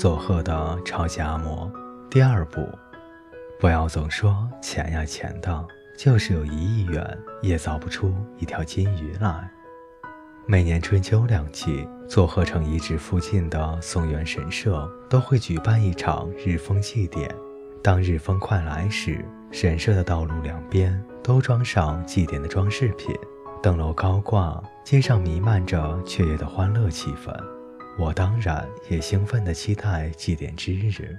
佐贺的超级阿嬷第二部，不要总说钱呀钱的，就是有一亿元也造不出一条金鱼来。每年春秋两季，佐贺城遗址附近的松原神社都会举办一场日风祭典。当日风快来时，神社的道路两边都装上祭典的装饰品，灯笼高挂，街上弥漫着雀跃的欢乐气氛。我当然也兴奋地期待祭典之日。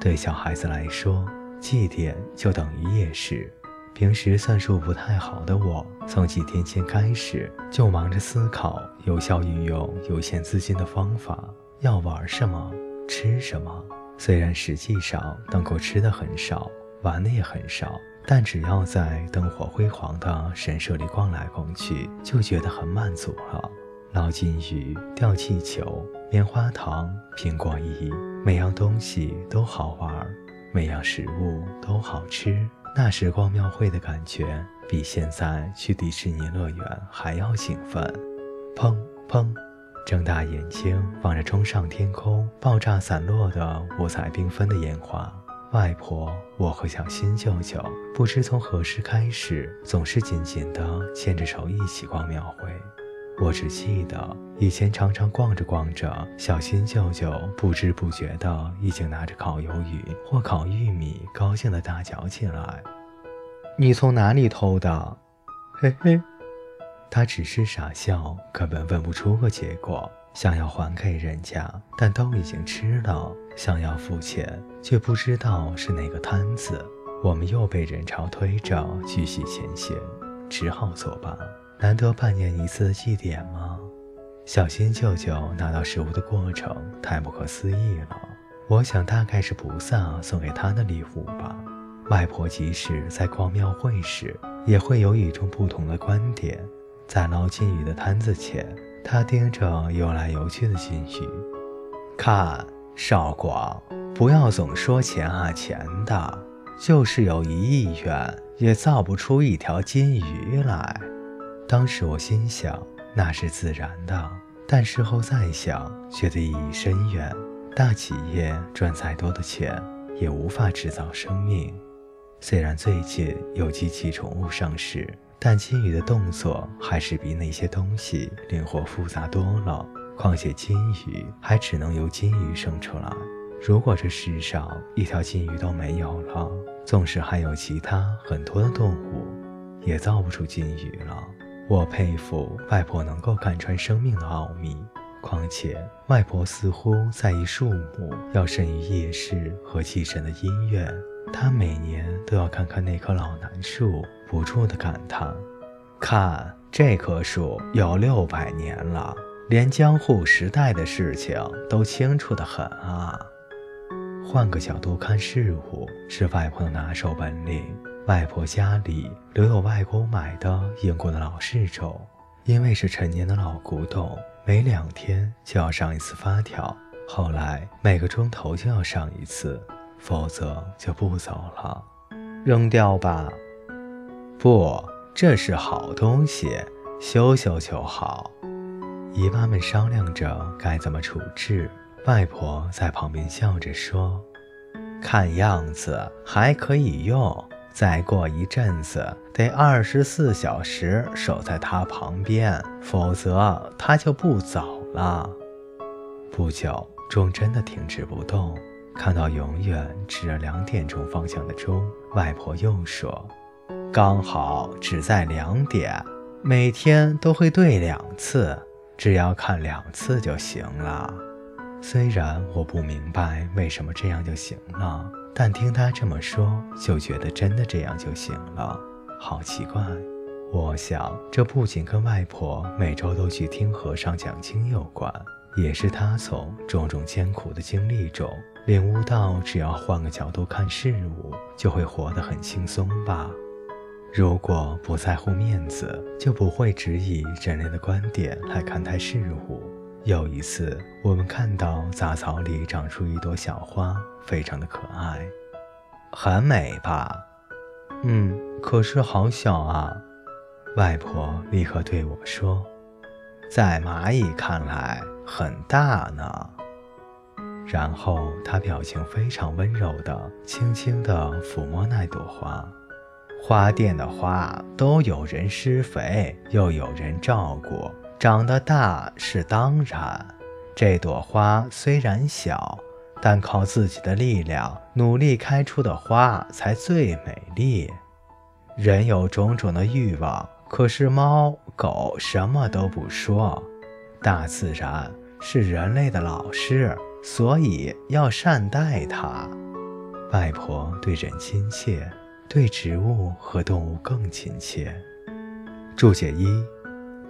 对小孩子来说，祭典就等于夜市。平时算术不太好的我，从几天前开始就忙着思考有效运用有限资金的方法，要玩什么，吃什么。虽然实际上能够吃的很少，玩的也很少，但只要在灯火辉煌的神社里逛来逛去，就觉得很满足了。捞金鱼、吊气球、棉花糖、苹果衣，每样东西都好玩，每样食物都好吃。那时逛庙会的感觉，比现在去迪士尼乐园还要兴奋。砰砰，睁大眼睛望着冲上天空、爆炸散落的五彩缤纷的烟花。外婆，我和小新舅舅，不知从何时开始，总是紧紧地牵着手一起逛庙会。我只记得以前常常逛着逛着，小新舅舅不知不觉的已经拿着烤鱿鱼或烤玉米，高兴的大嚼起来：“你从哪里偷的？”嘿嘿，他只是傻笑，根本问不出个结果。想要还给人家，但都已经吃了；想要付钱，却不知道是哪个摊子。我们又被人潮推着继续前行，只好作罢。难得半年一次的祭典吗？小新舅舅拿到食物的过程太不可思议了。我想大概是菩萨送给他的礼物吧。外婆即使在逛庙会时，也会有与众不同的观点。在捞金鱼的摊子前，他盯着游来游去的金鱼，看少广，不要总说钱啊钱的，就是有一亿元也造不出一条金鱼来。当时我心想，那是自然的，但事后再想，觉得意义深远。大企业赚再多的钱，也无法制造生命。虽然最近有机器宠物上市，但金鱼的动作还是比那些东西灵活复杂多了。况且金鱼还只能由金鱼生出来。如果这世上一条金鱼都没有了，纵使还有其他很多的动物，也造不出金鱼了。我佩服外婆能够看穿生命的奥秘，况且外婆似乎在意树木要胜于夜市和祭神的音乐。她每年都要看看那棵老楠树，不住地感叹：“看这棵树有六百年了，连江户时代的事情都清楚得很啊。”换个角度看事物，是外婆的拿手本领。外婆家里留有外公买的英国的老式钟，因为是陈年的老古董，每两天就要上一次发条。后来每个钟头就要上一次，否则就不走了。扔掉吧？不，这是好东西，修修就好。姨妈们商量着该怎么处置，外婆在旁边笑着说：“看样子还可以用。”再过一阵子，得二十四小时守在他旁边，否则他就不走了。不久，钟真的停止不动。看到永远指着两点钟方向的钟，外婆又说：“刚好只在两点，每天都会对两次，只要看两次就行了。”虽然我不明白为什么这样就行了。但听他这么说，就觉得真的这样就行了，好奇怪。我想，这不仅跟外婆每周都去听和尚讲经有关，也是他从种种艰苦的经历中领悟到，只要换个角度看事物，就会活得很轻松吧。如果不在乎面子，就不会只以人类的观点来看待事物。有一次，我们看到杂草里长出一朵小花，非常的可爱，很美吧？嗯，可是好小啊！外婆立刻对我说：“在蚂蚁看来很大呢。”然后他表情非常温柔的，轻轻地抚摸那朵花。花店的花都有人施肥，又有人照顾，长得大是当然。这朵花虽然小，但靠自己的力量努力开出的花才最美丽。人有种种的欲望，可是猫狗什么都不说。大自然是人类的老师，所以要善待它。外婆对人亲切，对植物和动物更亲切。注解一：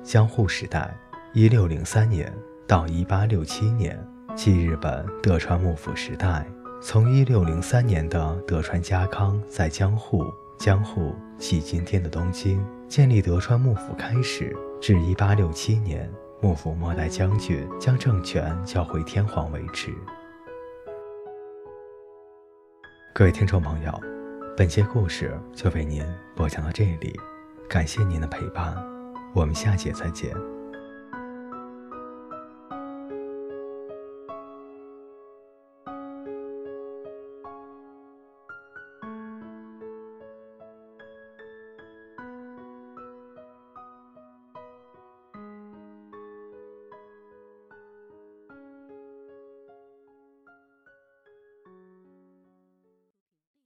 江户时代（一六零三年到一八六七年），即日本德川幕府时代，从一六零三年的德川家康在江户。江户即今天的东京，建立德川幕府开始，至一八六七年幕府末代将军将政权交回天皇为止。各位听众朋友，本节故事就为您播讲到这里，感谢您的陪伴，我们下节再见。